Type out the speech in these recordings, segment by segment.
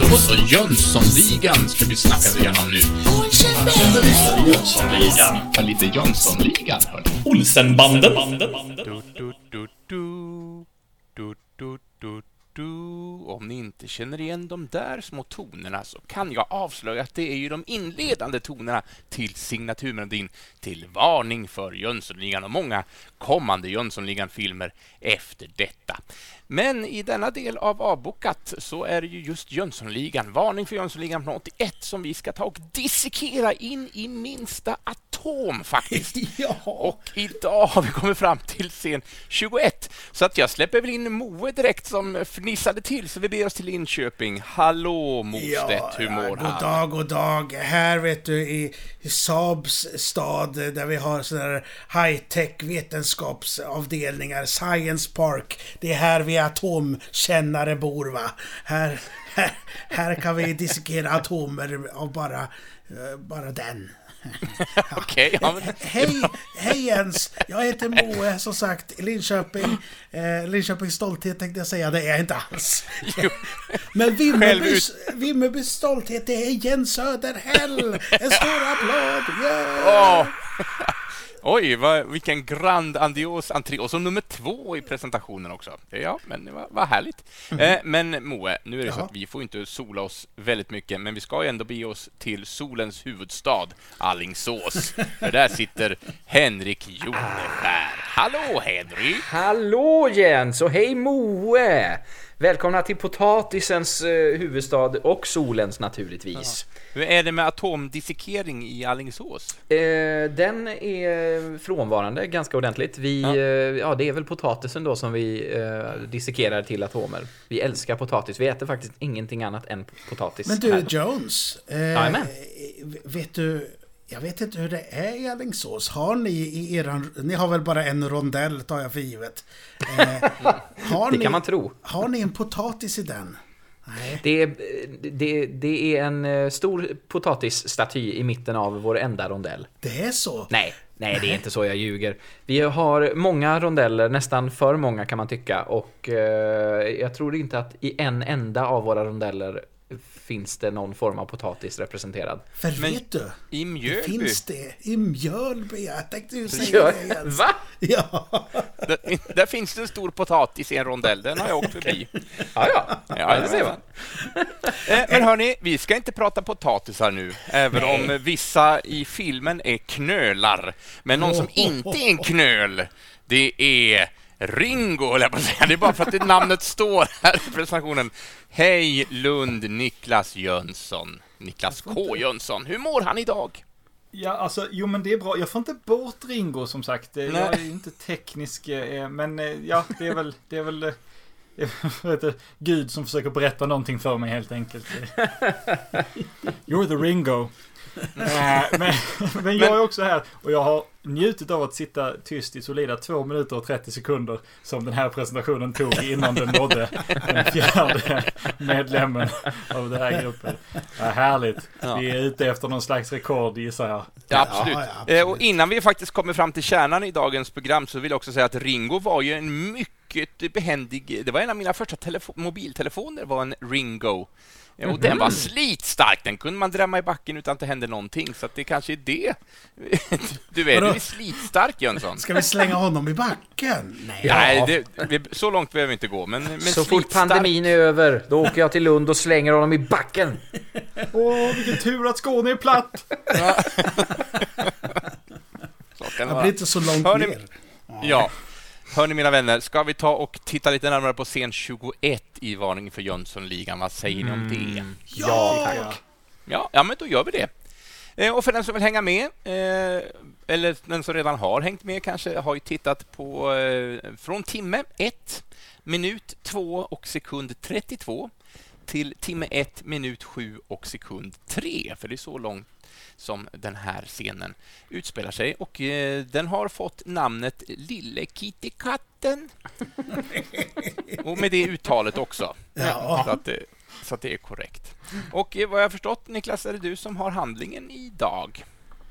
Då så, Jönssonligan ska vi snacka igenom nu. Jönssonligan. Ja, lite Jönssonligan, hörni. Olsenbanden. Du, du, du, du, du, du, du, du. Om ni inte känner igen de där små tonerna så kan jag avslöja att det är ju de inledande tonerna till signaturmelodin till Varning för Jönssonligan och många kommande Jönssonligan-filmer efter detta. Men i denna del av avbokat så är det ju just Jönssonligan, Varning för Jönssonligan från 81 som vi ska ta och dissekera in i minsta atom faktiskt. Ja. Och idag har vi kommit fram till scen 21. Så att jag släpper väl in Moe direkt som fnissade till, så vi ber oss till Linköping. Hallå Mostedt, hur mår god han? dag, god dag. Här vet du i i Saabs stad där vi har sådana high-tech vetenskapsavdelningar, Science Park. Det är här vi atomkännare bor va. Här, här, här kan vi dissekera atomer av bara, eh, bara den. Okej, ja, men, Hej, hej Jens! Jag heter Moe, som sagt, Linköping. Eh, Linköpings stolthet tänkte jag säga, det är jag inte alls. Men Vimmerbys, Vimmerbys stolthet, det är Jens Söderhäll! En stor applåd! Yeah! Oj, vad, vilken grandios entré. Och så nummer två i presentationen också. Ja, men vad, vad härligt. Eh, men Moe, nu är det så Ja. att vi får inte sola oss väldigt mycket, men vi ska ju ändå bege oss till solens huvudstad, Allingsås. För där sitter Henrik Joneskär. Hallå Henrik! Hallå Jens och hej Moe! Välkomna till potatisens eh, huvudstad och solens naturligtvis. Hur är det med atomdissekering i Allingsås? Eh, den är frånvarande ganska ordentligt. Vi, Ja. ja. ja det är väl potatisen då som vi eh, dissekerar till atomer. Vi älskar potatis, vi äter faktiskt ingenting annat än potatis. Men du här. Jones, eh, vet du, jag vet inte hur det är i Alingsås. Har ni i eran, ni har väl bara en rondell tar jag för givet. Eh, har Det ni, kan man tro. Har ni en potatis i den? Nej. Det är, det, det är en eh, stor potatisstaty i mitten av vår enda rondell. Det är så? Nej, nej det är inte så jag ljuger. Vi har många rondeller, nästan för många kan man tycka. Och eh, jag tror inte att i en enda av våra rondeller finns det någon form av potatis representerad. För Men vet du? I Det Mjölby, finns det. I Mjölby, jag tänkte ju säga Gör, det Jens. va? Ja. där, där finns det en stor potatis i en rondell. Den har jag åkt förbi. Ja, ja. Ja, det ser man. Eh, Men hörni, vi ska inte prata potatisar nu, även om vissa i filmen är knölar. Men någon som inte är en knöl, det är Ringo, höll jag på att säga. Det är bara för att det namnet står här i presentationen. Hej Lund Niklas Jönsson. Niklas K Jönsson. Hur mår han idag? Ja, alltså, jo men det är bra. Jag får inte bort Ringo som sagt. Eh, Nej. Jag är inte teknisk, eh, men eh, ja, det är väl, det är väl, inte, Gud som försöker berätta någonting för mig helt enkelt. You're the Ringo. Men, men jag är också här och jag har njutit av att sitta tyst i solida 2 minuter och 30 sekunder som den här presentationen tog innan den nådde den fjärde medlemmen av den här gruppen. Ja, härligt. Ja. Vi är ute efter någon slags rekord gissar jag. Ja, absolut. Ja, ja, absolut. Eh, Och innan vi faktiskt kommer fram till kärnan i dagens program så vill jag också säga att Ringo var ju en mycket behändig... Det var en av mina första telefo- mobiltelefoner, var en Ringo. Eh, Och den var slitstark, den kunde man drämma i backen utan att det hände någonting. Så att det kanske är det. Du är, du är slitstark Jönsson. Ska vi slänga honom i backen? Nej. Ja. Nej, det, vi, så långt behöver vi inte gå. Men, men Så fort slitstark- pandemin är över, då åker jag till Lund och slänger honom i backen. Åh, vilken tur att Skåne är platt! Han vara. blir inte så långt Hör ni- ner. Ja. Hörni mina vänner, ska vi ta och titta lite närmare på scen 21 i Varningen för Jönssonligan? Vad säger ni om det? Ja! Ja, ja, men då gör vi det. Eh, och för den som vill hänga med, eh, eller den som redan har hängt med kanske, har ju tittat på eh, från timme 1, minut 2 och sekund 32 till timme 1, minut 7 och sekund 3, för det är så långt som den här scenen utspelar sig. Och eh, den har fått namnet Lille Kittikatten. och med det uttalet också. Ja. Så, att, det- så att det är korrekt. Och eh, vad jag har förstått, Niklas, är det du som har handlingen idag?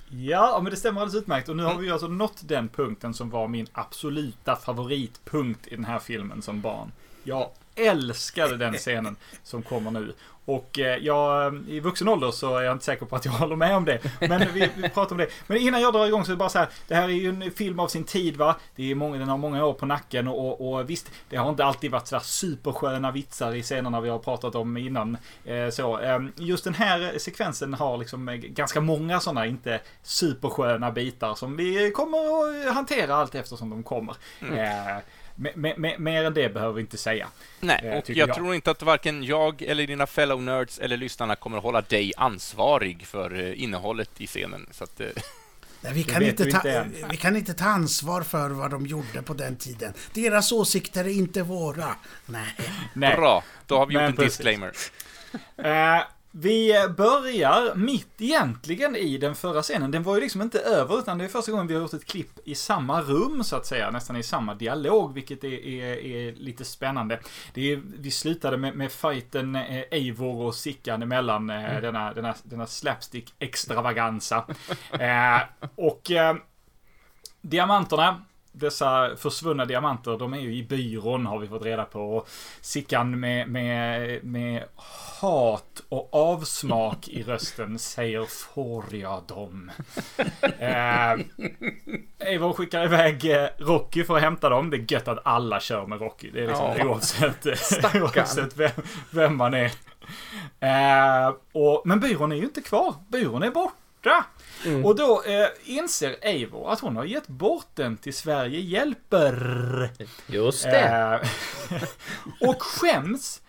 Ja, men det stämmer alldeles utmärkt. Och nu har vi ju alltså nått den punkten som var min absoluta favoritpunkt i den här filmen som barn. Jag älskade den scenen som kommer nu. Och eh, jag, i vuxen ålder så är jag inte säker på att jag håller med om det. Men vi, vi pratar om det. Men innan jag drar igång så är det bara så här. Det här är ju en film av sin tid va. Det är många, den har många år på nacken och, och visst, det har inte alltid varit så här supersköna vitsar i scenerna vi har pratat om innan. Eh, så, eh, just den här sekvensen har liksom eh, ganska många sådana inte supersköna bitar som vi kommer att hantera allt eftersom de kommer. Eh, me- me- me- mer än det behöver vi inte säga. Nej, Eh, och jag, jag. tror inte att varken jag eller dina fellow nerds eller lyssnarna kommer att hålla dig ansvarig för eh, innehållet i scenen. Så att, eh, Nej, vi, kan inte ta, inte vi kan inte ta ansvar för vad de gjorde på den tiden. Deras åsikter är inte våra. Nej. Nej. bra, då har vi gjort Men en precis. disclaimer. Vi börjar mitt egentligen i den förra scenen. Den var ju liksom inte över, utan det är första gången vi har gjort ett klipp i samma rum, så att säga. Nästan i samma dialog, vilket är, är, är lite spännande. Det är, vi slutade med, med fighten eh, Eivor och Sickan emellan, eh, denna, denna, denna slapstick-extravaganza. eh, och eh, diamanterna, dessa försvunna diamanter, de är ju i byrån har vi fått reda på. Och Sickan med, med, med hat och avsmak i rösten säger får jag dem? eh, Eivor skickar iväg eh, Rocky för att hämta dem. Det är gött att alla kör med Rocky. Det är liksom Ja. oavsett, Stackarn. oavsett vem, vem man är. Eh, och, men byrån är ju inte kvar. Byrån är borta. Och då eh, inser Eivor att hon har gett bort den till Sverige Hjälper. Just det. Eh, och skäms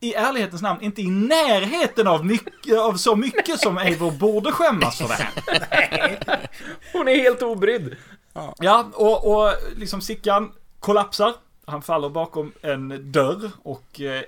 i ärlighetens namn inte i närheten av, mycket, av så mycket som Eivor borde skämmas för det här. Hon är helt obrydd. Ja, och, och liksom Sickan kollapsar. Han faller bakom en dörr och eh,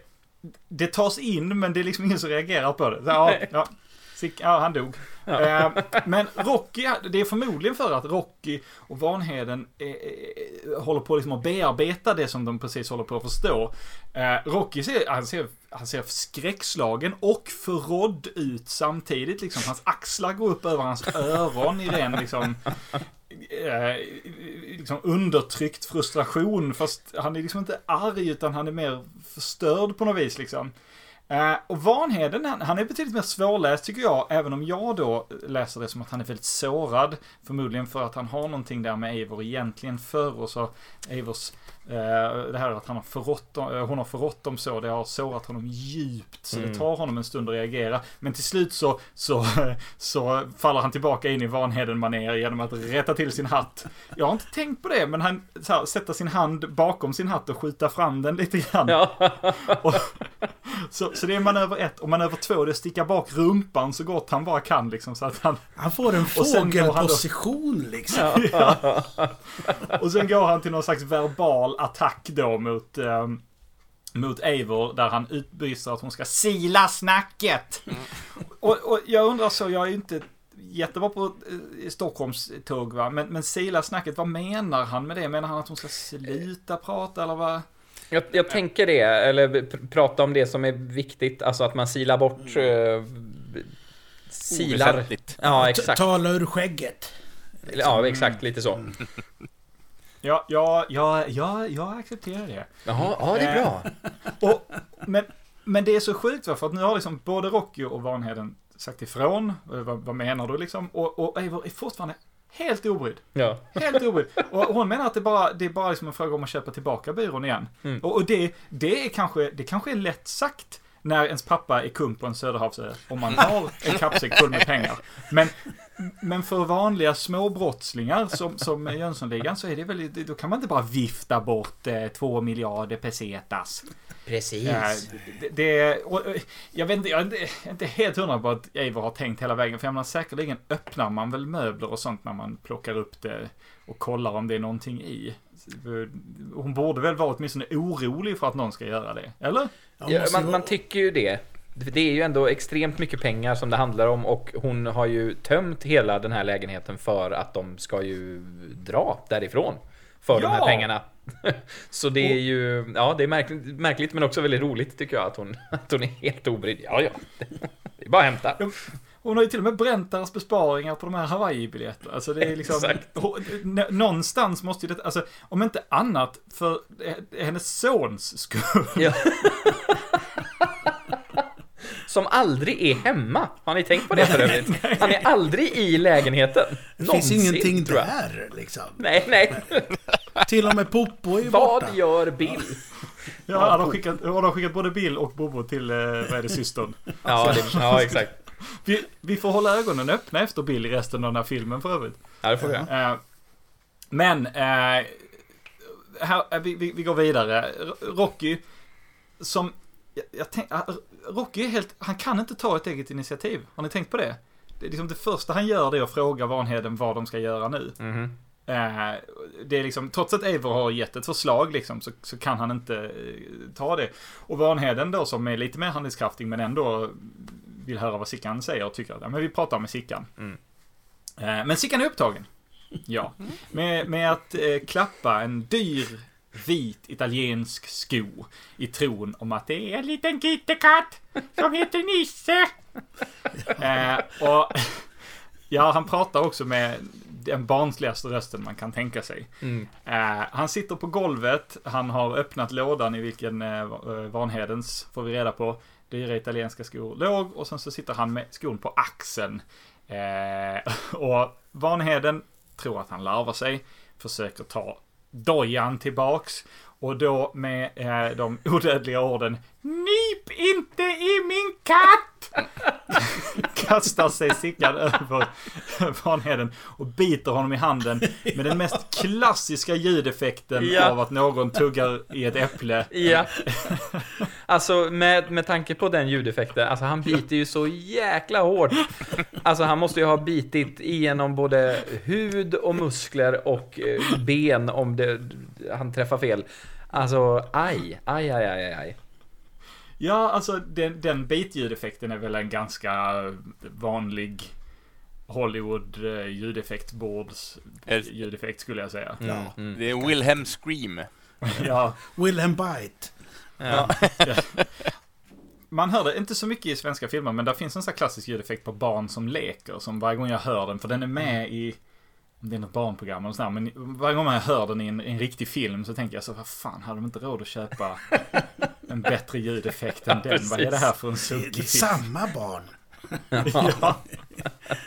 det tas in men det är liksom ingen som reagerar på det. Så, ja, ja, Sick, ja, han dog. Eh, men Rocky, det är förmodligen för att Rocky och Vanheden eh, eh, håller på liksom att bearbeta det som de precis håller på att förstå. Eh, Rocky ser, han ser, han ser skräckslagen och förrådd ut samtidigt. Liksom. Hans axlar går upp över hans öron i ren liksom, eh, liksom undertryckt frustration. Fast han är liksom inte arg utan han är mer förstörd på något vis liksom. Eh, och Vanheden, han, han är betydligt mer svårläst tycker jag, även om jag då läser det som att han är väldigt sårad. Förmodligen för att han har någonting där med Eivor egentligen förr och så Eivors det här att han har förrått, dem- eh, hon har förrått dem så, det har sårat honom djupt. Så det tar honom en stund att reagera. Men till slut så, så, så faller han tillbaka in i Vanheden-manér genom att rätta till sin hatt. Jag har inte tänkt på det, men han så här, sätter sin hand bakom sin hatt och skjuter fram den lite grann. Ja. Och, så, så det är manöver ett. Och manöver två, det är sticka bak rumpan så gott han bara kan liksom. Så att han, Han får en fågelposition liksom. och sen går han till någon slags verbal attack då mot, ehm, mot Eivor där han utbrister att hon ska sila snacket. Och, och jag undrar så, jag är inte jättebra på eh, Stockholmståg va, men, men sila snacket, vad menar han med det? Menar han att hon ska sluta prata eller vad? Jag, jag tänker det, eller pr- prata om det som är viktigt, alltså att man silar bort... Uh, silar... Oväsentligt. Ja, exakt. Tala ur skägget. Ja, exakt, lite så. Ja, ja, ja, ja, jag accepterar det. Jaha, ja det är bra. Och, men, men det är så sjukt va, för att nu har liksom både Rocky och Vanheden sagt ifrån. Eh, Vad, vad menar du liksom? Och, och Eivor är fortfarande helt obrydd. Ja. Helt obrydd. Och hon menar att det bara, det är bara liksom en fråga om att köpa tillbaka byrån igen. Mm. Och, och det, det, är kanske, det kanske är lätt sagt när ens pappa är kung på en söderhavsö. Om man har en kappsäck full med pengar. Men, men för vanliga småbrottslingar som, som Jönssonligan så är det väl, då kan man inte bara vifta bort eh, två miljarder pesetas. Precis. Ja, det, det, och, och, jag vet inte, jag är inte, helt hundra på att Eivor har tänkt hela vägen. För jag menar, säkerligen öppnar man väl möbler och sånt när man plockar upp det och kollar om det är någonting i. Hon borde väl vara åtminstone orolig för att någon ska göra det, eller? Ja, man, man tycker ju det. Det är ju ändå extremt mycket pengar som det handlar om och hon har ju tömt hela den här lägenheten för att de ska ju dra därifrån. För de här Ja! pengarna. Så det är ju, ja det är märkligt, märkligt men också väldigt roligt tycker jag att hon, att hon är helt obrydd. Ja, ja. Det är bara att hämta. hon har ju till och med bränt deras besparingar på de här Hawaii-biljetterna. Alltså det är liksom... Exakt. Någonstans måste ju det, alltså om inte annat för hennes sons skull. Ja. Som aldrig är hemma. Har ni tänkt på det för övrigt? Han är aldrig i lägenheten. Det finns Någonsin, ingenting tror jag. där liksom. Nej, nej. Till och med Poppo är borta. Vad gör Bill? Ja, han har skickat, hon har skickat både Bill och Bobo till, eh, vad är det, systern. Ja, det, ja exakt. Vi, vi får hålla ögonen öppna efter Bill i resten av den här filmen för övrigt. Ja, det får vi. Eh, men, eh, här, eh, vi, vi, vi går vidare. Rocky, som, jag, jag tänk, Rocky är helt, han kan inte ta ett eget initiativ. Har ni tänkt på det? Det, är liksom det första han gör det är att fråga Vanheden vad de ska göra nu. Mhm. Eh, det är liksom, trots att Eivor har gett ett förslag liksom, så, så kan han inte eh, ta det. Och Vanheden då som är lite mer handlingskraftig men ändå vill höra vad Sickan säger och tycker att ja, men vi pratar med Sickan. Mm. Eh, men Sickan är upptagen. Ja. Med, med att eh, klappa en dyr vit italiensk sko i tron om att det är en liten kittekatt som heter Nisse. eh, och ja, han pratar också med den barnsligaste rösten man kan tänka sig. Mm. Eh, han sitter på golvet, han har öppnat lådan i vilken eh, Vanhedens, får vi reda på, dyra italienska skor låg och sen så sitter han med skon på axeln. Eh, och Vanheden tror att han larvar sig, försöker ta dojan tillbaks och då med eh, de odödliga orden Nyp inte i min katt! Kastar sig Sickan över Vanheden och biter honom i handen med den mest klassiska ljudeffekten Ja. av att någon tuggar i ett äpple. Ja. Alltså med, med tanke på den ljudeffekten, alltså han biter ju så jäkla hårt. Alltså han måste ju ha bitit igenom både hud och muskler och eh, ben om det, han träffar fel. Alltså aj, aj, aj, aj, aj. Ja, alltså den, den bitljudeffekten är väl en ganska vanlig Hollywood eh, ljudeffektbords ljudeffekt skulle jag säga. Ja. Mm. Det är Wilhelm Scream. Ja, Wilhelm Bite. Ja. man hör det inte så mycket i svenska filmer, men där finns en sån här klassisk ljudeffekt på barn som leker, som varje gång jag hör den, för den är med i om det är något barnprogram eller sådär, men varje gång jag hör den i en, i en riktig film så tänker jag så, vad fan, hade de inte råd att köpa en bättre ljudeffekt än den? Vad är det här för en Det är sunkig film? samma barn.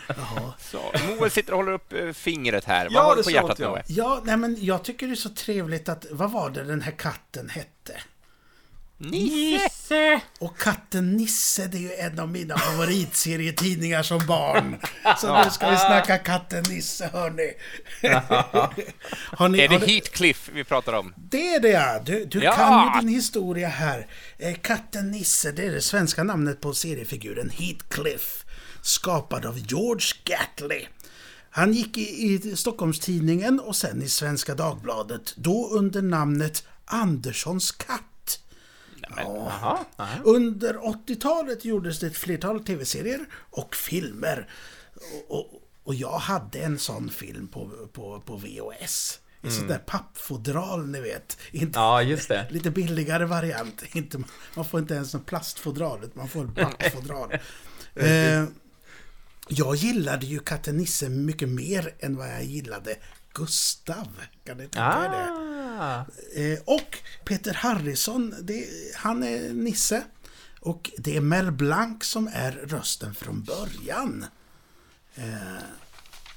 Ja, Så, Moe sitter och håller upp eh, fingret här. Ja, Vad har du det på hjärtat jag. Moe? Ja, nej men jag tycker det är så trevligt att, vad var det den här katten hette? Nisse! Och katten Nisse, det är ju en av mina favoritserietidningar som barn. Så nu ska vi snacka katten Nisse, hörni. har ni, Är det Heathcliff vi pratar om? Det är det ja! Du, du Ja! kan ju din historia här. Eh, katten Nisse, det är det svenska namnet på seriefiguren Heathcliff. Skapad av George Gatley. Han gick i, i Stockholmstidningen och sen i Svenska Dagbladet. Då under namnet Anderssons katt. Ja. Jaha, nej. Under 80-talet gjordes det ett flertal tv-serier och filmer. Och, och, och jag hade en sån film på, på, på VHS. En sån där pappfodral, ni vet. Inte, Ja, just det. Lite billigare variant. Inte, man får inte ens en plastfodral, utan man får en pappfodral. eh, jag gillade ju katten Nisse mycket mer än vad jag gillade Gustav. Kan ni tänka er det? Ah. Eh, och Peter Harrison, det, han är Nisse. Och det är Mel Blanc som är rösten från början. Eh,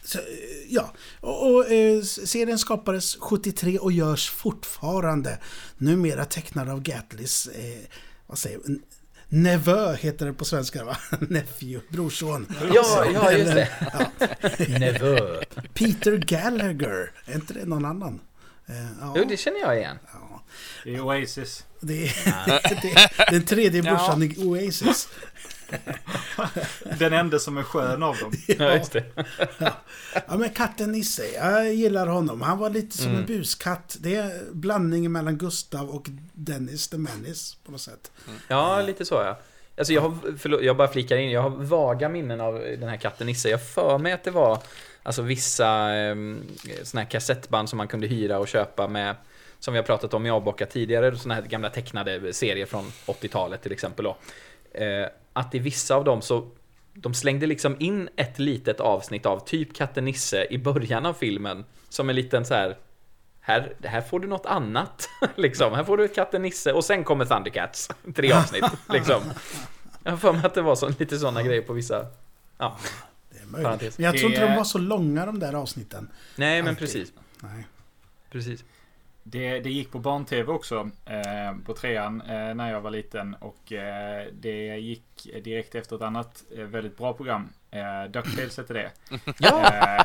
så, eh, ja, och, och eh, serien skapades 73 och görs fortfarande. Numera tecknad av Gatleys, eh, vad säger Nevö heter det på svenska va? Nephew, brorson. Ja, ja, just det. Ja. Nevö. Peter Gallagher, är inte det någon annan? Eh, ja. Jo, det känner jag igen. ja. det är Oasis. Det är, det är den tredje brorsan i Oasis. Den enda som är skön av dem. Ja, just det. Ja, men katten Nisse, jag gillar honom. Han var lite som Mm. en buskatt. Det är blandningen mellan Gustav och Dennis the Menace på något sätt. Ja, lite så ja. Alltså jag har, förlåt, jag bara flikar in, jag har vaga minnen av den här katten Nisse. Jag för mig att det var alltså vissa eh, såna här kassettband som man kunde hyra och köpa med, som vi har pratat om i Avbocka tidigare, såna här gamla tecknade serier från 80-talet till exempel då. Eh, att i vissa av dem så de slängde liksom in ett litet avsnitt av typ Katte Nisse i början av filmen. Som en liten så här. Här, här får du något annat. liksom. Här får du ett Katte Nisse och sen kommer Thundercats. Tre avsnitt. liksom. Jag har för mig att det var så, lite sådana grejer på vissa... Ja. Det är möjligt. Men jag tror inte de var så långa de där avsnitten. Nej, men Alltid. precis. Nej. Precis. Det, det gick på barn-tv också eh, på trean eh, när jag var liten och eh, det gick direkt efter ett annat eh, väldigt bra program. Eh, Ducktails hette det. Ja! Eh,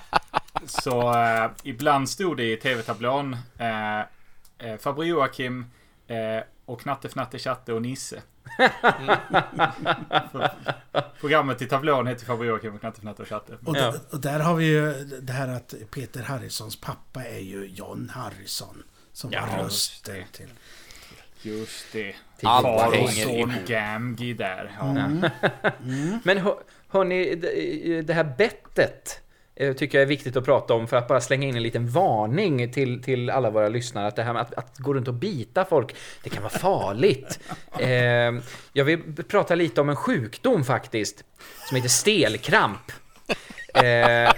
så eh, ibland stod det i tv-tablån eh, eh, Farbror Joakim eh, och Knatte Fnatte Chatte och Nisse. Programmet i tablån heter Farbror Joakim och Knatte Fnatte och Chatte. Och, Ja. och där har vi ju det här att Peter Harrisons pappa är ju John Harrison. Som Ja, rösten det. till... Just det. Allt Far och hänger son ihop. Gamgi där. Ja. Mm. Men hör, hörni, det- det här bettet eh, tycker jag är viktigt att prata om för att bara slänga in en liten varning till, till alla våra lyssnare att det här med att, att gå runt och bita folk, det kan vara farligt. Eh, jag vill prata lite om en sjukdom faktiskt, som heter stelkramp. Eh,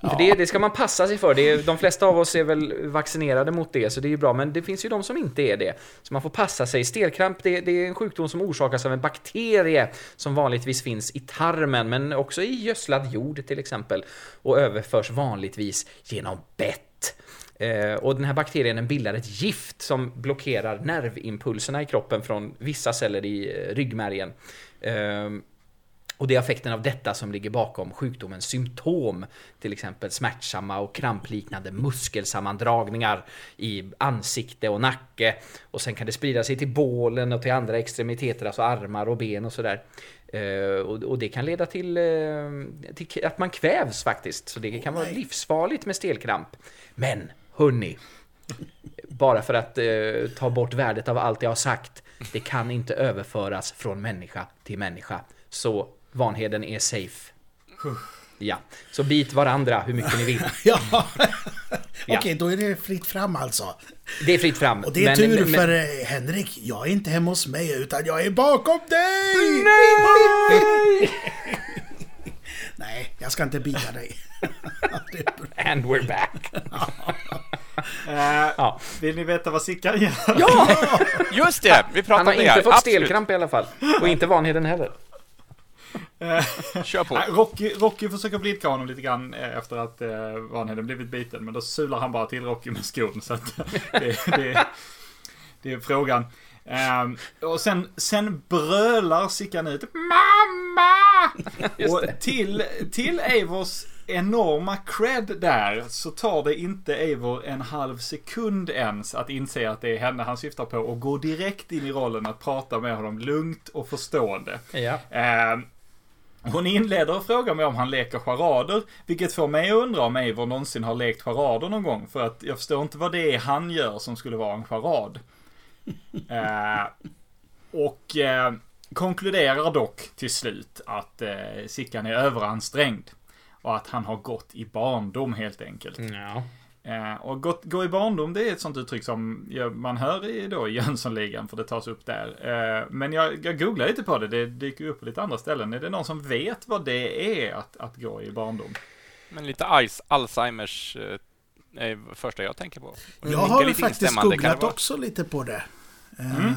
för det, det ska man passa sig för. Det är, de flesta av oss är väl vaccinerade mot det, så det är ju bra. Men det finns ju de som inte är det. Så man får passa sig. Stelkramp, det, det är en sjukdom som orsakas av en bakterie som vanligtvis finns i tarmen, men också i gödslad jord till exempel. Och överförs vanligtvis genom bett. Eh, och den här bakterien den bildar ett gift som blockerar nervimpulserna i kroppen från vissa celler i eh, ryggmärgen. Eh, och det är effekten av detta som ligger bakom sjukdomens symptom, till exempel smärtsamma och krampliknande muskelsammandragningar i ansikte och nacke. Och sen kan det sprida sig till bålen och till andra extremiteter, alltså armar och ben och sådär. Eh, och, det kan leda till, eh, till att man kvävs faktiskt, så det kan vara livsfarligt med stelkramp. Men, hörni, bara för att eh, ta bort värdet av allt jag har sagt. Det kan inte överföras från människa till människa. Så Vanheden är safe. Ja, så bit varandra hur mycket ni vill. Ja. Ja. Okej, då är det fritt fram alltså. Det är fritt fram. Och det är men- tur men- för eh, Henrik, jag är inte hemma hos mig utan jag är bakom dig! Nej, jag ska inte bita dig. And we're back. Ja. Vill ni veta vad Sickan gör? ja! Just det, vi Han pratade har om det inte här. fått Absolut. stelkramp i alla fall. Och inte Vanheden heller. Kör på. Rocky, Rocky försöker blidka honom lite grann eh, efter att eh, Vanheden blivit biten. Men då sular han bara till Rocky med skon. Så att det, det, det är frågan. Ehm, och sen, sen brölar Sickan ut Mamma! Och till, till Eivors enorma cred där så tar det inte Eivor en halv sekund ens att inse att det är henne han syftar på och gå direkt in i rollen att prata med honom lugnt och förstående. Ja. Ehm, hon inleder och frågar mig om han leker charader, vilket får mig att undra om Eivor någonsin har lekt charader någon gång, för att jag förstår inte vad det är han gör som skulle vara en charad. Ehm, och eh, konkluderar dock till slut att eh, Sickan är överansträngd. Och att han har gått i barndom helt enkelt. Ja. Eh, och gått, gå i barndom, det är ett sånt uttryck som ja, man hör i, då, i Jönssonligan, för det tas upp där. Eh, men jag, jag googlar lite på det, det dyker upp på lite andra ställen. Är det någon som vet vad det är att, att gå i barndom? Men lite Alz- Alzheimers eh, är det första jag tänker på. Jag har lite faktiskt googlat också lite på det. Eh,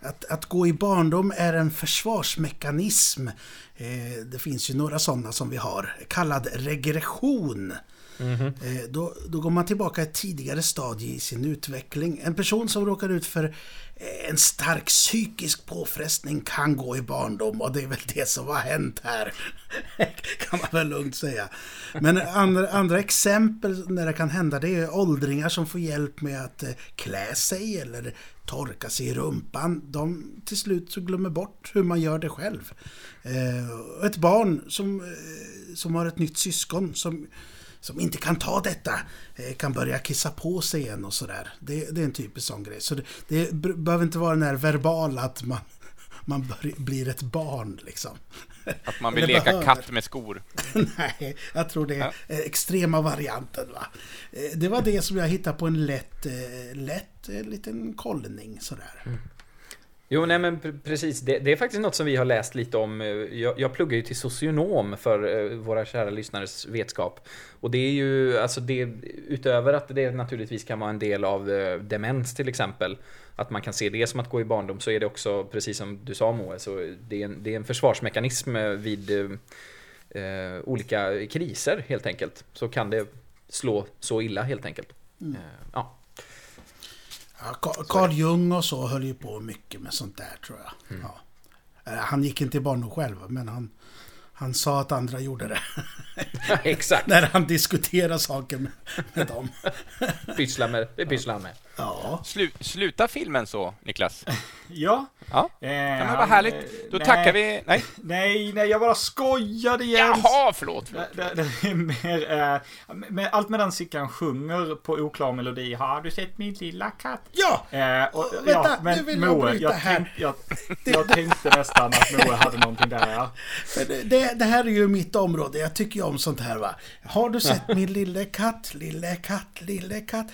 Att, att gå i barndom är en försvarsmekanism. Det finns ju några sådana som vi har. Kallad regression. Mm-hmm. Eh, Då, då går man tillbaka ett tidigare stadie i sin utveckling. En person som råkar ut för eh, en stark psykisk påfrestning kan gå i barndom och det är väl det som har hänt här. kan man väl lugnt säga. Men andra, andra exempel när det kan hända det är åldringar som får hjälp med att eh, klä sig eller torka sig i rumpan. De till slut så glömmer bort hur man gör det själv. Eh, ett barn som, som har ett nytt syskon som som inte kan ta detta eh, kan börja kissa på sig igen och sådär. Det, det är en typisk sån grej. Så det, det behöver inte vara den här verbala att man, man bör, blir ett barn liksom. Att man vill leka behöver. katt med skor. Nej, jag tror det är eh, extrema varianten. Va? Eh, Det var det som jag hittade på en lätt, eh, lätt liten kollning sådär. Jo, nej men pre- precis. Det, det är faktiskt något som vi har läst lite om. Eh, Jag, jag pluggar ju till socionom för eh, våra kära lyssnares vetskap. Och det är ju, alltså det, utöver att det naturligtvis kan vara en del av eh, demens till exempel, att man kan se det som att gå i barndom, så är det också, precis som du sa Moe, så det är en, det är en försvarsmekanism vid eh, olika kriser helt enkelt. Så kan det slå så illa helt enkelt. Eh, ja. Ja, Carl Jung och så höll ju på mycket med sånt där tror jag. Ja. Eh, Han gick inte i barndom själv, men han, han sa att andra gjorde det. Exakt, När han diskuterade saker med, med dem. pyssla med, det pysslar han med. Ja. Slu, sluta filmen så, Niklas. Ja. Ja. Eh, Ja, men vad härligt. Då nej, tackar vi... Nej. Nej, nej, jag bara skojade igen. Jaha, förlåt. förlåt. Det, det, det är mer, eh, med, allt medan Sickan sjunger på oklar melodi. Har du sett min lilla katt? Ja! Eh, och, Vänta, ja, nu men vill jag Moe, bryta jag, här. tänk, jag, jag tänkte nästan att Moe hade någonting där. Ja. Det, det, det här är ju mitt område. Jag tycker ju om sånt här va. Har du sett min lille katt, lille katt, lille katt?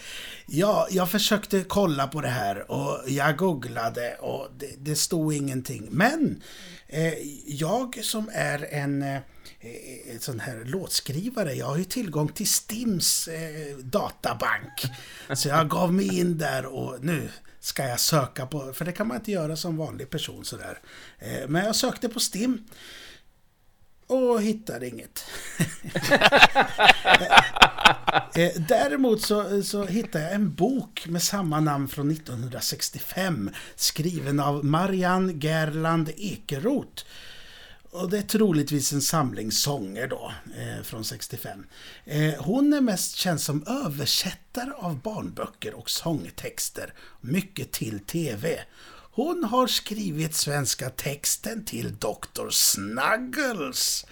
Ja, jag försökte kolla på det här och jag googlade och det, det stod ingenting. Men eh, jag som är en eh, eh, sån här låtskrivare, jag har ju tillgång till Stims eh, databank. Så jag gav mig in där och nu ska jag söka på, för det kan man inte göra som vanlig person sådär. Eh, men jag sökte på Stim och hittade inget. Eh, Däremot så, så hittade jag en bok med samma namn från 1965 skriven av Marianne Gerland Ekeroth. Och det är troligtvis en samling sånger då, eh, från 65. Eh, hon är mest känd som översättare av barnböcker och sångtexter, mycket till TV. Hon har skrivit svenska texten till Dr. Snuggles.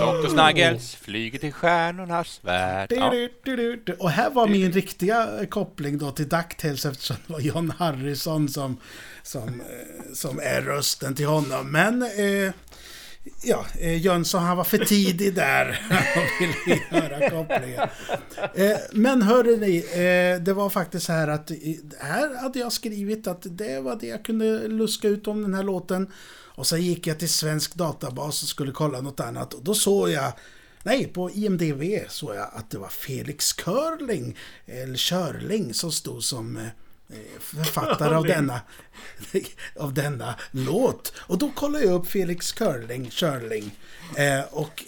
Doktor Snuggles flyger till stjärnornas värld. Ja. Du-du-du-du-du. Och här var min riktiga koppling då till DuckTales eftersom det var John Harrison som, som, eh, som är rösten till honom. Men eh, ja, eh, Jönsson han var för tidig där Han ville göra kopplingen. Eh, men hörde ni, eh, det var faktiskt så här att här hade jag skrivit att det var det jag kunde luska ut om den här låten. Och sen gick jag till svensk databas och skulle kolla något annat och då såg jag Nej, på IMDB såg jag att det var Felix Körling, eller Körling, som stod som eh, författare av denna, av denna låt. Och då kollade jag upp Felix Körling, Körling. Eh, och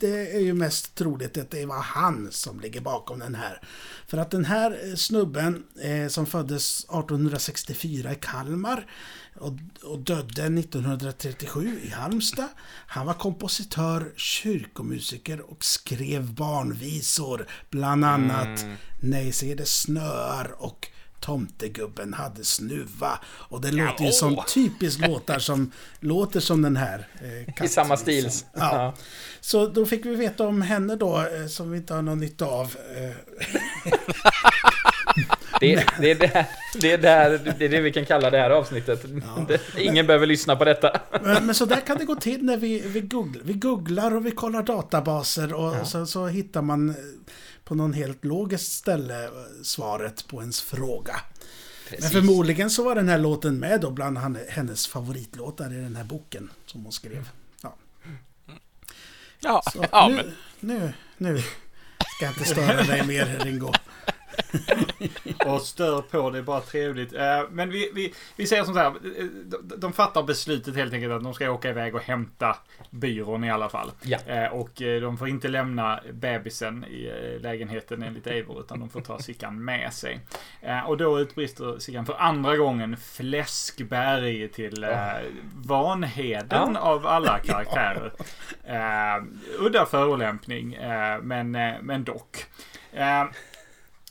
det är ju mest troligt att det var han som ligger bakom den här. För att den här eh, snubben eh, som föddes 1864 i Kalmar och, och dödde 1937 i Halmstad. Han var kompositör, kyrkomusiker och skrev barnvisor. Bland annat Nej, se det snöar och Tomtegubben hade snuva. Och det låter ju som typiskt låtar som låter som den här. Eh, I samma stil. kattvisan. Ja. Så då fick vi veta om henne då, eh, som vi inte har någon nytta av. Eh, Det, det, är det, det, är där, det är det vi kan kalla det här avsnittet. Det, ingen behöver lyssna på detta. Men, men så där kan det gå till när vi, vi, googlar, vi googlar och vi kollar databaser och så, så hittar man eh, på någon helt logiskt ställe eh, svaret på ens fråga. Men förmodligen så var den här låten med då bland hennes favoritlåtar i den här boken som hon skrev. Ja. Ja, Så, ja nu, men nu, nu ska jag inte störa dig mer Ringo. Och stör på, det är bara trevligt. Eh, Men vi, vi, vi säger som så här. eh, de- fattar beslutet helt enkelt att de ska åka iväg och hämta byrån i alla fall. Ja. Eh, Och de får inte lämna bebisen i lägenheten enligt Eivor, utan de får ta Sickan med sig. Och då utbrister Sickan för andra gången Fläskberg till eh, Vanheden Ja. av alla karaktärer. Udda förolämpning, men, men dock.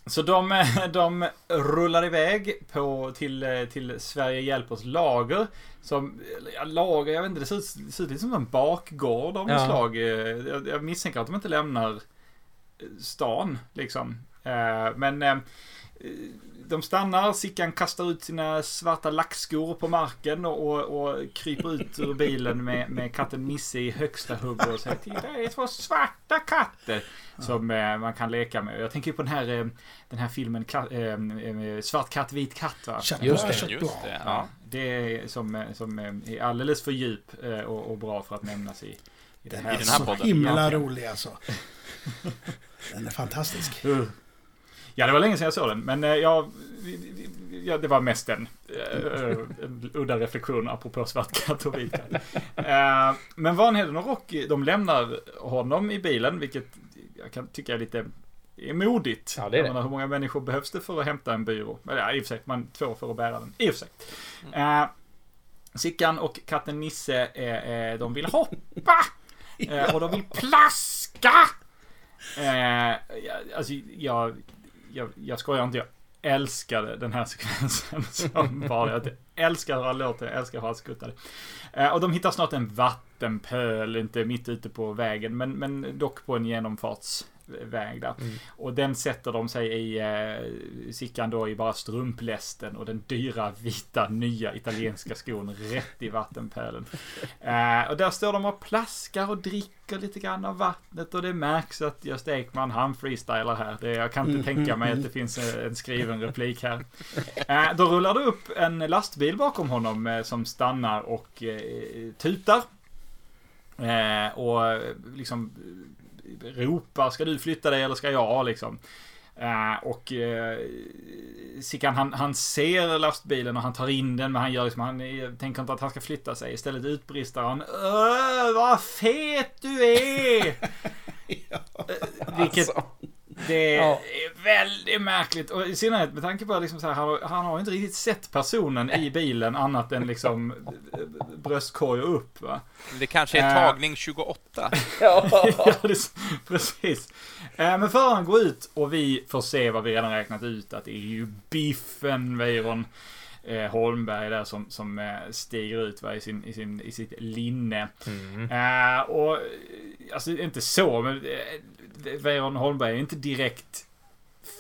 Eh, så de, de rullar iväg på, till, eh, till Sverige Hjälpers lager. Som, lager, jag vet inte, det ser ut, det ser ut som en bakgård av något Ja. slag. Eh, Jag, jag misstänker att de inte lämnar stan, liksom. Eh, Men eh, de stannar, Sickan kastar ut sina svarta lackskor på marken och, och, och kryper ut ur bilen med, med katten Nisse i högsta hugg och säger Titta, det är två svarta katter som eh, man kan leka med. Jag tänker på den här, eh, den här filmen Ka- eh, eh, Svart katt, vit katt va? Just det. Just det. Ja, det är som, eh, som är alldeles för djup och, och bra för att nämnas i, i den här, den här Så podden. himla rolig alltså. Den är fantastisk. Uh. Ja, det var länge sedan jag såg den, men eh, jag, ja, det var mest en, en udda reflektion apropå svart katt och vit katt. Eh, Men Vanheden och Rocky, de lämnar honom i bilen, vilket jag kan tycka är lite är modigt. Ja, det är det. Menar, hur många människor behövs det för att hämta en byrå? Men ja, i och för sig, man två för att bära den. I och för sig. Eh, Sickan och katten Nisse, eh, de vill hoppa! Eh, och de vill plaska! Eh, ja, alltså, jag, jag, jag skojar inte. Jag älskade den här sekvensen som bara, Jag älskar hur han låter. Jag älskar hur han skuttade. Eh, och de hittar snart en vatten vattenpöl, inte mitt ute på vägen, men, men dock på en genomfartsväg där. Och den sätter de sig i eh, Sickan då i bara strumplästen och den dyra vita nya italienska skon rätt i vattenpölen. Eh, och där står de och plaskar och dricker lite grann av vattnet och det märks att Gösta Ekman han freestylar här. Det, jag kan inte tänka mig att det finns en, en skriven replik här. Eh, då rullar det upp en lastbil bakom honom eh, som stannar och eh, tutar. Eh, och liksom ropar, ska du flytta dig eller ska jag liksom? Eh, och eh, Sickan han, han ser lastbilen och han tar in den men han gör liksom, han tänker inte att han ska flytta sig. Istället utbrister han Öh, vad fet du är! Eh, Vilket Det Ja. är väldigt märkligt. Och i synnerhet med tanke på att liksom så här, han, han har inte riktigt sett personen i bilen annat än liksom bröstkorg och upp. Va? Det kanske är Eh. tagning 28. Ja. ja, det, precis. Eh, Men föraren går ut och vi får se vad vi redan räknat ut att det är ju Biffen Weiron eh, Holmberg där som, som eh, stiger ut va, i, sin, i, sin, i sitt linne. Mm. Eh, och eh, alltså inte så, men eh, Weiron Holmberg är inte direkt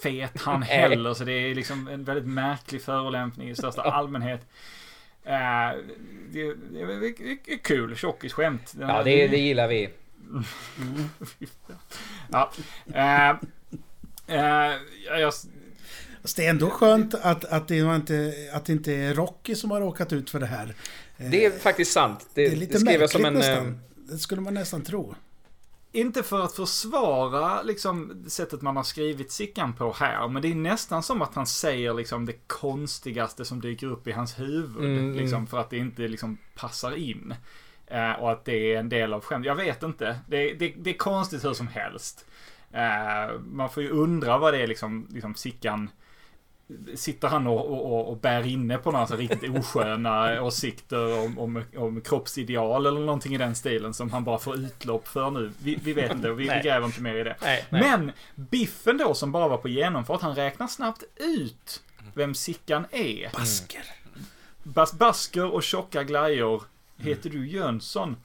fet han heller, så det är liksom en väldigt märklig förolämpning i största allmänhet. Eh, det, är- kul, tjockisskämt. Ja, det, det gillar vi. Ja. Eh, eh, jag, Fast det är ändå skönt att, att, det var inte, att det inte är Rocky som har råkat ut för det här. Eh, Det är faktiskt sant. Det, det är lite det skrev jag som en... nästan. eh, Det skulle man nästan tro. inte för att försvara liksom, sättet man har skrivit Sickan på här, men det är nästan som att han säger liksom, det konstigaste som dyker upp i hans huvud. Mm, liksom, mm. för att det inte liksom, passar in. Eh, och att det är en del av skämt. Jag vet inte. Det, det, det är konstigt hur som helst. Eh, man får ju undra vad det är liksom, liksom Sickan Sitter han och, och, och bär inne på några så riktigt osköna åsikter om, om, om kroppsideal eller någonting i den stilen som han bara får utlopp för nu? Vi, vi vet inte och vi, vi gräver inte mer i det. Nej, nej. Men Biffen då som bara var på genomfart, han räknar snabbt ut vem Sickan är. Basker. Bas Basker och tjocka glajjor heter du Jönsson.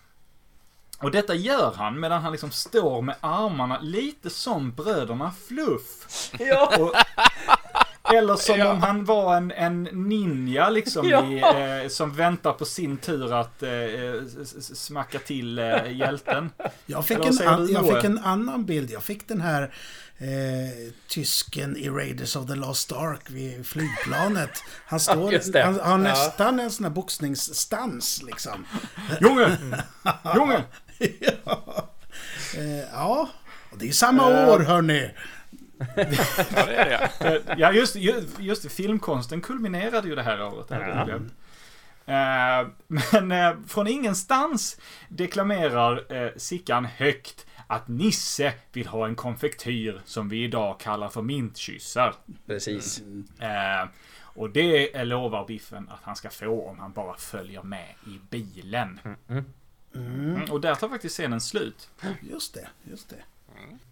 Och detta gör han medan han liksom står med armarna lite som bröderna Fluff. Ja. Och, eller som om han var en, en ninja liksom Ja. i, eh, som väntar på sin tur att eh, smacka till eh, hjälten. Jag fick, Eller en, an, jag fick en annan bild. Jag fick den här eh, tysken i Raiders of the Lost Ark vid flygplanet. Han står, han har Ja. nästan en sån här boxningsstans liksom. Junge! Junge! ja. Eh, ja, och det är samma Eh. år hörni. Ja, det är det. Ja, just, just, filmkonsten kulminerade ju det här året. Jag glömt. Eh, Men eh, från ingenstans deklamerar eh, Sickan högt att Nisse vill ha en konfektyr som vi idag kallar för mintkyssar. Precis. Och det lovar Biffen att han ska få om han bara följer med i bilen. Mm, och där tar faktiskt scenen slut. Just det, just det.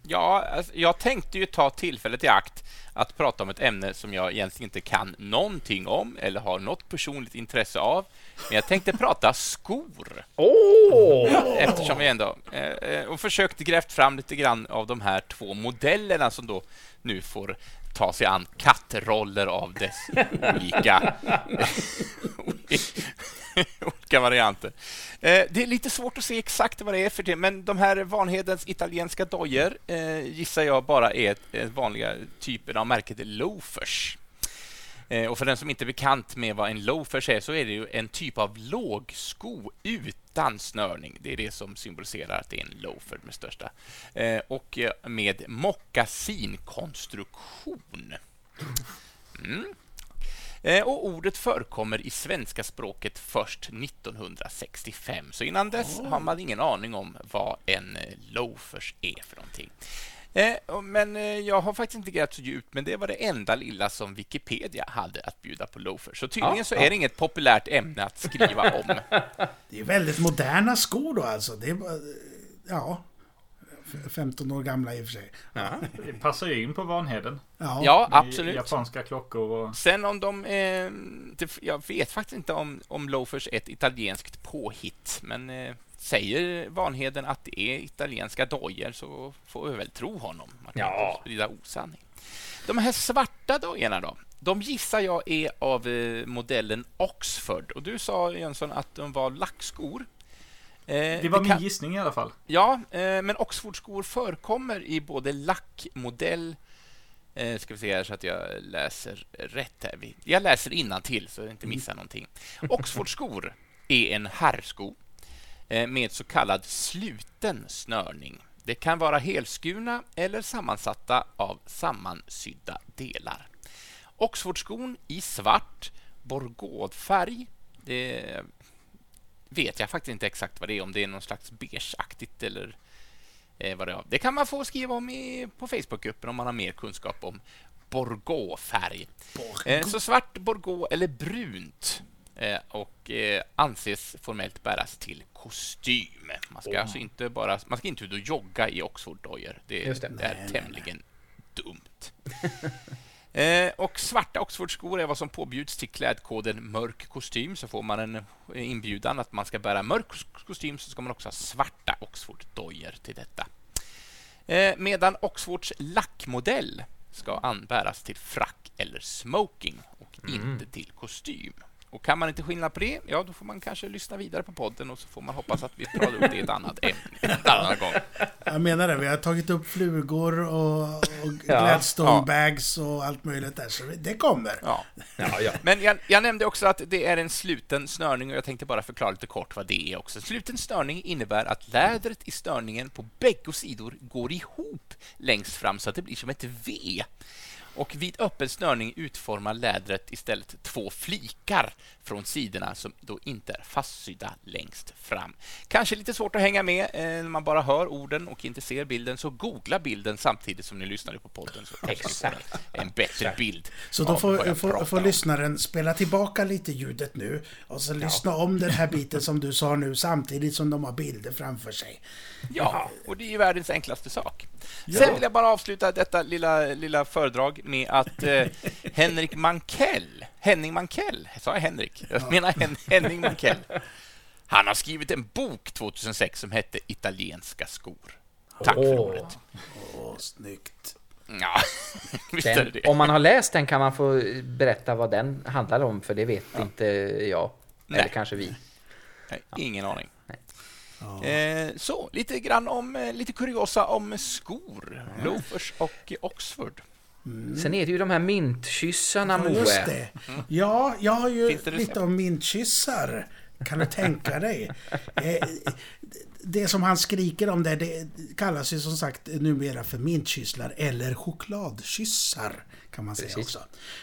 Ja, alltså, jag tänkte ju ta tillfället i akt att prata om ett ämne som jag egentligen inte kan någonting om eller har något personligt intresse av. Men jag tänkte prata skor. Åh! Eftersom vi ändå... Eh, eh, och försökt grävt fram lite grann av de här två modellerna som då nu får ta sig an kattroller av dess olika, olika varianter. Eh, Det är lite svårt att se exakt vad det är för det, men de här Vanhedens italienska dojor eh, gissar jag bara är ett, ett vanliga typen av märket loafers. Eh, Och för den som inte är bekant med vad en loafers är så är det ju en typ av lågsko utan snörning. Det är det som symboliserar att det är en loafer med största. Eh, Och eh, med mockasinkonstruktion. Mm. Eh, Och ordet förekommer i svenska språket först 1965. Så innan dess har man ingen aning om vad en eh, loafers är för någonting. Eh, Men jag har faktiskt inte grävt så djupt, men det var det enda lilla som Wikipedia hade att bjuda på loafers. Så tydligen Ja, så ja. är det inget populärt ämne att skriva om. Det är väldigt moderna skor då alltså. Det är ja, 15 år gamla i och för sig. Det passar ju in på Vanheden. Ja, Ja, absolut. Japanska klockor och... Sen om de... Eh, det, jag vet faktiskt inte om, om loafers är ett italienskt påhitt, men eh, säger Vanheden att det är italienska dojor så får vi väl tro honom. Man kan Ja. inte sprida osanning. De här svarta dojorna då? De gissar jag är av eh, modellen Oxford. Och du sa, Jönsson, att de var lackskor. Eh, Det var min kan- gissning i alla fall. Ja, eh, men Oxfordskor förekommer i både lackmodell eh, Ska vi se här så att jag läser rätt här. Jag läser till så jag inte missar någonting. Oxfordskor är en herrsko eh, med så kallad sluten snörning. Det kan vara helskurna eller sammansatta av sammansydda delar. Oxfordskon i svart borgådfärg. Det vet jag faktiskt inte exakt vad det är, om det är någon slags beigeaktigt eller eh, vad det är. Det kan man få skriva om i, på Facebookgruppen om man har mer kunskap om borgåfärg. Eh, så svart, borgå eller brunt eh, och eh, anses formellt bäras till kostym. Man ska alltså inte bara man ska inte ut och jogga i Oxforddojor. Det, det. det är tämligen dumt. Eh, och svarta Oxfordskor är vad som påbjuds till klädkoden mörk kostym. Så får man en inbjudan att man ska bära mörk kostym så ska man också ha svarta Oxforddojor till detta. Eh, medan Oxfords lackmodell ska anbäras till frack eller smoking och inte till kostym. Och kan man inte skillnad på det, ja då får man kanske lyssna vidare på podden och så får man hoppas att vi pratar upp det i ett annat ämne en annan gång. Jag menar det, vi har tagit upp flugor och, och Ja. Gladstone Ja. bags och allt möjligt där. Så det kommer. Ja. Ja, ja. Men jag, jag nämnde också att det är en sluten snörning och jag tänkte bara förklara lite kort vad det är också. Sluten snörning innebär att lädret i störningen på bägge sidor går ihop längst fram så att det blir som ett V. Och vid öppen snörning utformar lädret istället två flikar från sidorna som då inte är fastsydda längst fram. Kanske lite svårt att hänga med eh, när man bara hör orden och inte ser bilden, så googla bilden samtidigt som ni lyssnar på podden så Exakt. en bättre bild. Så då får, får, får lyssnaren spela tillbaka lite ljudet nu och så lyssna om den här biten som du sa nu samtidigt som de har bilder framför sig. Ja, och det är ju världens enklaste sak. Sen vill jag bara avsluta detta lilla, lilla föredrag med att eh, Henrik Mankell, Henning Mankell, sa jag Henrik? Jag menar Hen Henning Mankell. Han har skrivit en bok 2006 som hette Italienska skor. Tack för Åh. ordet. Åh, snyggt. Ja, visst är det Den, om man har läst den kan man få berätta vad den handlar om, för det vet inte jag. Nej. Eller kanske vi. Nej, Ingen aning. Ja. Eh, så, lite grann om, eh, lite kuriosa om skor. Loafers och Oxford. Sen är det ju de här mintkyssarna, Ja, just Moe. det. Ja, jag har ju det recept? lite om mintkyssar. Kan du tänka dig? Eh, Det som han skriker om där, det kallas ju som sagt numera för mintkysslar eller chokladkyssar. Kan man säga Precis. också.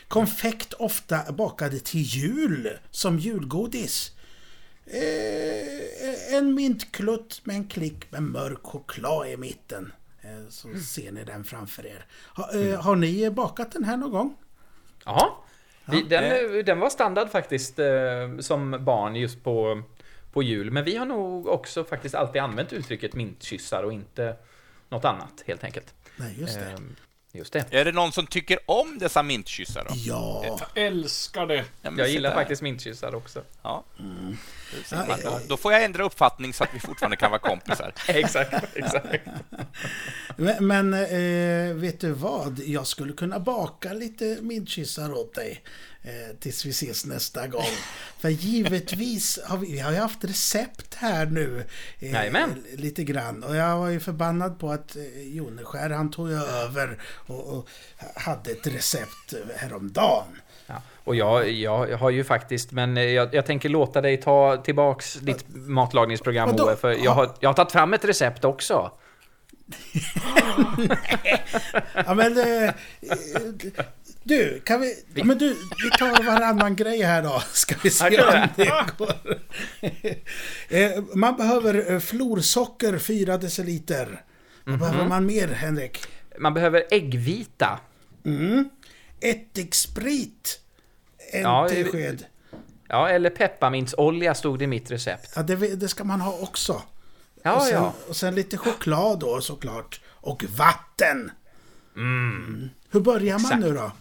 Konfekt ofta bakade till jul som julgodis. Eh, en mintklutt med en klick med mörk choklad i mitten. Eh, så ser ni den framför er. Ha, eh, har ni bakat den här någon gång? Ja, vi, den, den var standard faktiskt eh, som barn just på, på jul. Men vi har nog också faktiskt alltid använt uttrycket mintkyssar och inte något annat helt enkelt. Nej, just det. Just det. Är det någon som tycker om dessa mintkyssar då? Ja. Älskar det. Jag se gillar faktiskt mintkyssar också. Ja. Mm. Ser man. Då- Då får jag ändra uppfattning så att vi fortfarande kan vara kompisar. exakt, exakt. Men, men eh, vet du vad? Jag skulle kunna baka lite midkyssar åt dig. Eh, tills vi ses nästa gång. För givetvis har vi, vi har ju haft recept här nu. Eh, lite grann. Och jag var ju förbannad på att eh, Joneskär han tog ju över och, och hade ett recept häromdagen. Ja. Och jag, jag har ju faktiskt, men jag, jag tänker låta dig ta tillbaks ditt matlagningsprogram Vadå? Oe, för jag har, jag har tagit fram ett recept också. Ja men... Eh, eh, du, kan vi... Ja, men du, vi tar varannan grej här då. Ska vi se om det går. Eh, Man behöver eh, florsocker 4 deciliter. Vad behöver man mer, Henrik? Man behöver äggvita. Mm. Ättiksprit. En Ja, tesked. Ja, eller pepparmintsolja stod det i mitt recept. Ja, det, det ska man ha också. Ja, och, sen, ja. och sen lite choklad då såklart. Och vatten. Mm. Hur börjar man Exakt. nu då?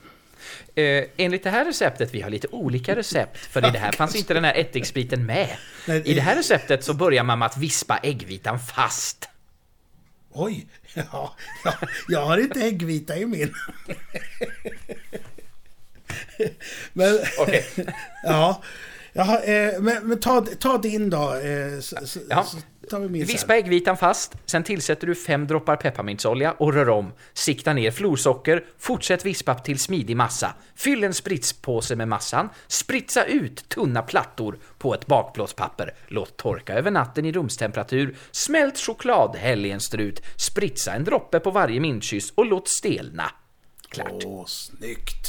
Eh, enligt det här receptet, vi har lite olika recept, för i det här fanns inte den här ättikspriten med. Nej, I det här receptet så börjar man med att vispa äggvitan fast. Oj, ja, ja, jag har inte äggvita i min. Men, Okej. ja. Jaha, eh, men, men ta, ta din då. Eh, så, Ja. så tar vi min Vispa äggvitan fast, sen tillsätter du fem droppar pepparmintsolja och rör om. Sikta ner florsocker, fortsätt vispa till smidig massa. Fyll en spritspåse med massan, spritsa ut tunna plattor på ett bakplåtspapper. Låt torka över natten i rumstemperatur. Smält choklad, häll i en strut. Spritsa en droppe på varje mintkyss och låt stelna. Klart. Åh, snyggt.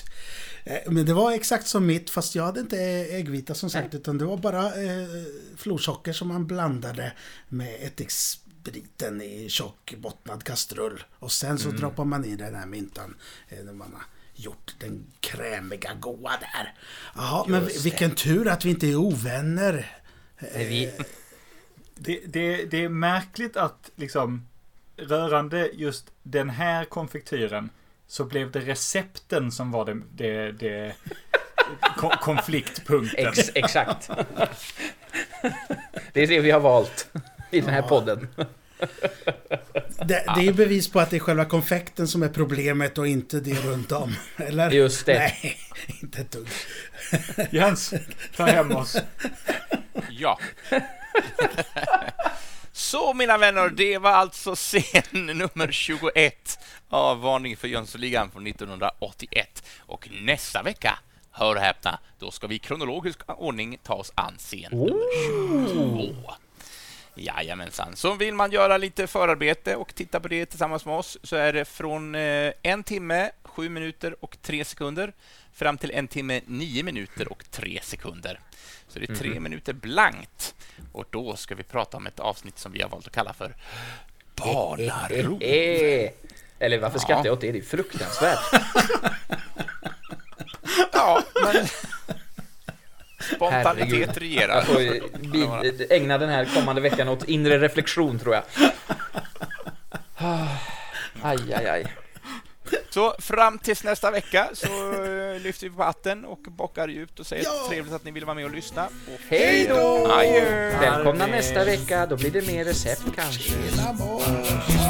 Eh, Men det var exakt som mitt, fast jag hade inte äggvita som sagt, utan det var bara eh, florsocker som man blandade med ättikspriten i tjockbottnad kastrull. Och sen så droppar man i den här myntan eh, när man har gjort den krämiga goa där. Jaha, men vilken tur att vi inte är ovänner. Eh, Vi, Det, det, det är märkligt att liksom rörande just den här konfektyren så blev det recepten som var det, det, det ko- konfliktpunkten. ex, exakt. Det är det vi har valt i den här podden. Det, det är bevis på att det är själva konfekten som är problemet och inte det runt om. Eller? Just det. Nej, inte ett dugg. Jens, ta hem oss. Ja. Så mina vänner, det var alltså scen nummer 21 av Varning för Jönssonligan från 1981. Och nästa vecka, hör och häpna, då ska vi i kronologisk ordning ta oss an scen nummer 22. Jajamensan. Så vill man göra lite förarbete och titta på det tillsammans med oss så är det från eh, en timme, sju minuter och tre sekunder fram till en timme, nio minuter och tre sekunder. Så det är tre minuter blankt. Och då ska vi prata om ett avsnitt som vi har valt att kalla för Barnarov. Eh, Eller varför skrattar jag åt det? Det är fruktansvärt. Ja, men... Spontanitet Herregud. regerar. Jag får ägna den här kommande veckan åt inre reflektion, tror jag. Aj, aj, aj. Så fram tills nästa vecka så eh, lyfter vi på hatten och bockar djupt och säger Ja. trevligt att ni vill vara med och lyssna. Och Hej då! Välkomna nästa vecka, då blir det mer recept kanske. Boss.